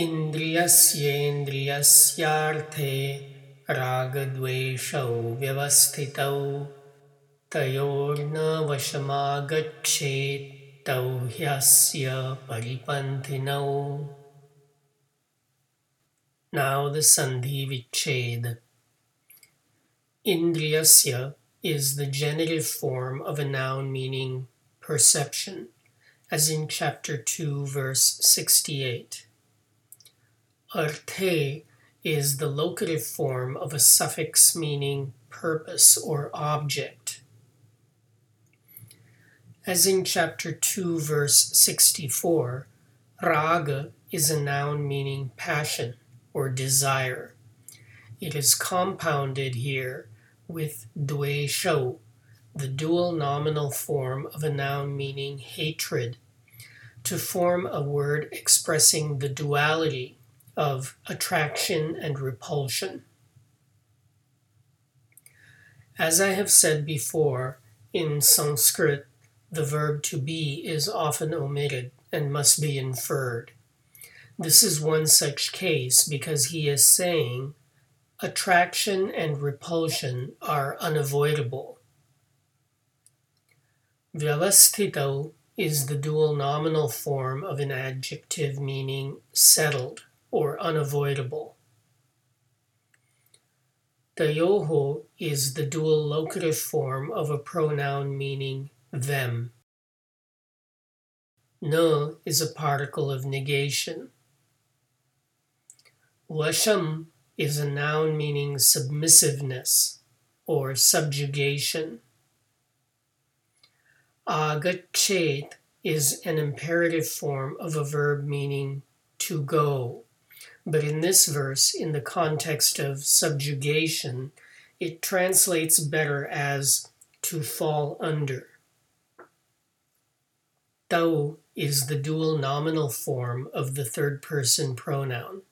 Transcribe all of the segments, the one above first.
इन्द्रियस्येन्द्रियस्यार्थे रागद्वेषौ व्यवस्थितौ तयोर्न वशमागच्छेत् तौ ह्यस्य परिपन्थिनौ Now the Sandhi Vichhed. Indriyasya is the genitive form of a noun meaning perception, as in chapter 2, verse 68. Arte is the locative form of a suffix meaning purpose or object. As in chapter 2, verse 64, raga is a noun meaning passion or desire. It is compounded here with dvesho, the dual nominal form of a noun meaning hatred, to form a word expressing the duality of attraction and repulsion. As I have said before, in Sanskrit, the verb to be is often omitted and must be inferred. This is one such case because he is saying attraction and repulsion are unavoidable. Vyavasthito is the dual nominal form of an adjective meaning settled or unavoidable. Dayoho is the dual locative form of a pronoun meaning them. No is a particle of negation. Vasham is a noun meaning submissiveness or subjugation. Agachet is an imperative form of a verb meaning to go. But in this verse, in the context of subjugation, it translates better as to fall under. Tau is the dual nominal form of the third person pronoun.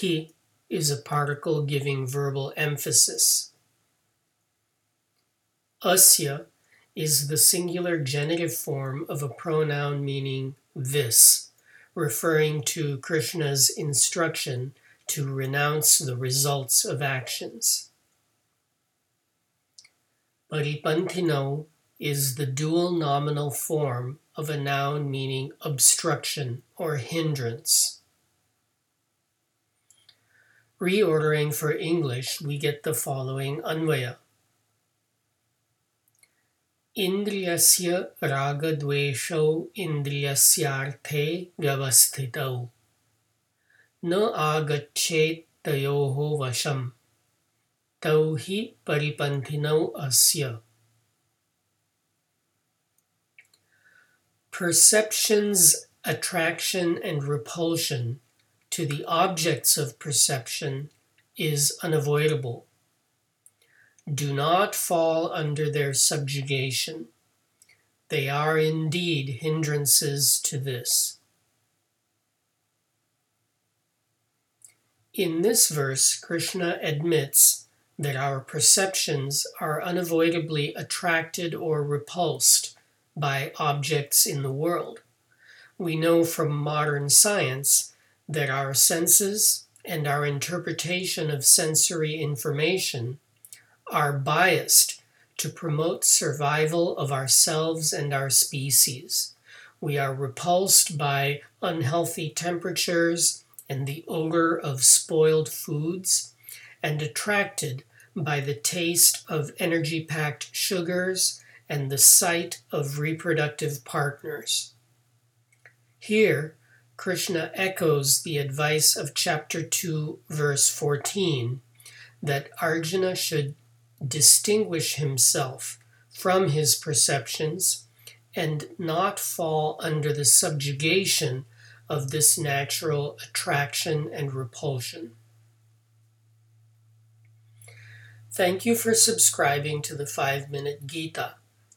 Hi is a particle giving verbal emphasis. Asya is the singular genitive form of a pronoun meaning this, referring to Krishna's instruction to renounce the results of actions. Paripantino is the dual nominal form of a noun meaning obstruction or hindrance. Reordering for English, we get the following Anvaya. इन्द्रियस्य रागद्वेषौ इन्द्रियस्यार्थे व्यवस्थितौ न आगच्छेत् तयोः वशम् तौ हि परिपन्थिनौ अस्य Perception's attraction and repulsion to the objects of perception is unavoidable. Do not fall under their subjugation. They are indeed hindrances to this. In this verse, Krishna admits that our perceptions are unavoidably attracted or repulsed by objects in the world. We know from modern science that our senses and our interpretation of sensory information are biased to promote survival of ourselves and our species. We are repulsed by unhealthy temperatures and the odor of spoiled foods, and attracted by the taste of energy packed sugars and the sight of reproductive partners. Here, Krishna echoes the advice of chapter 2, verse 14, that Arjuna should distinguish himself from his perceptions and not fall under the subjugation of this natural attraction and repulsion. Thank you for subscribing to the 5 Minute Gita,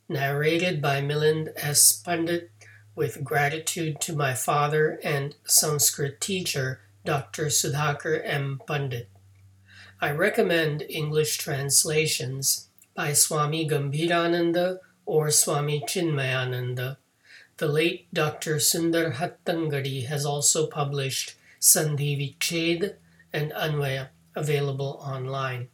narrated by Milind S. Pandit with gratitude to my father and Sanskrit teacher, Dr. Sudhakar M. Pandit. I recommend English translations by Swami Gambhirananda or Swami Chinmayananda. The late Dr. Sundar Hattangadi has also published Sandhi Vichhed and Anvaya available online.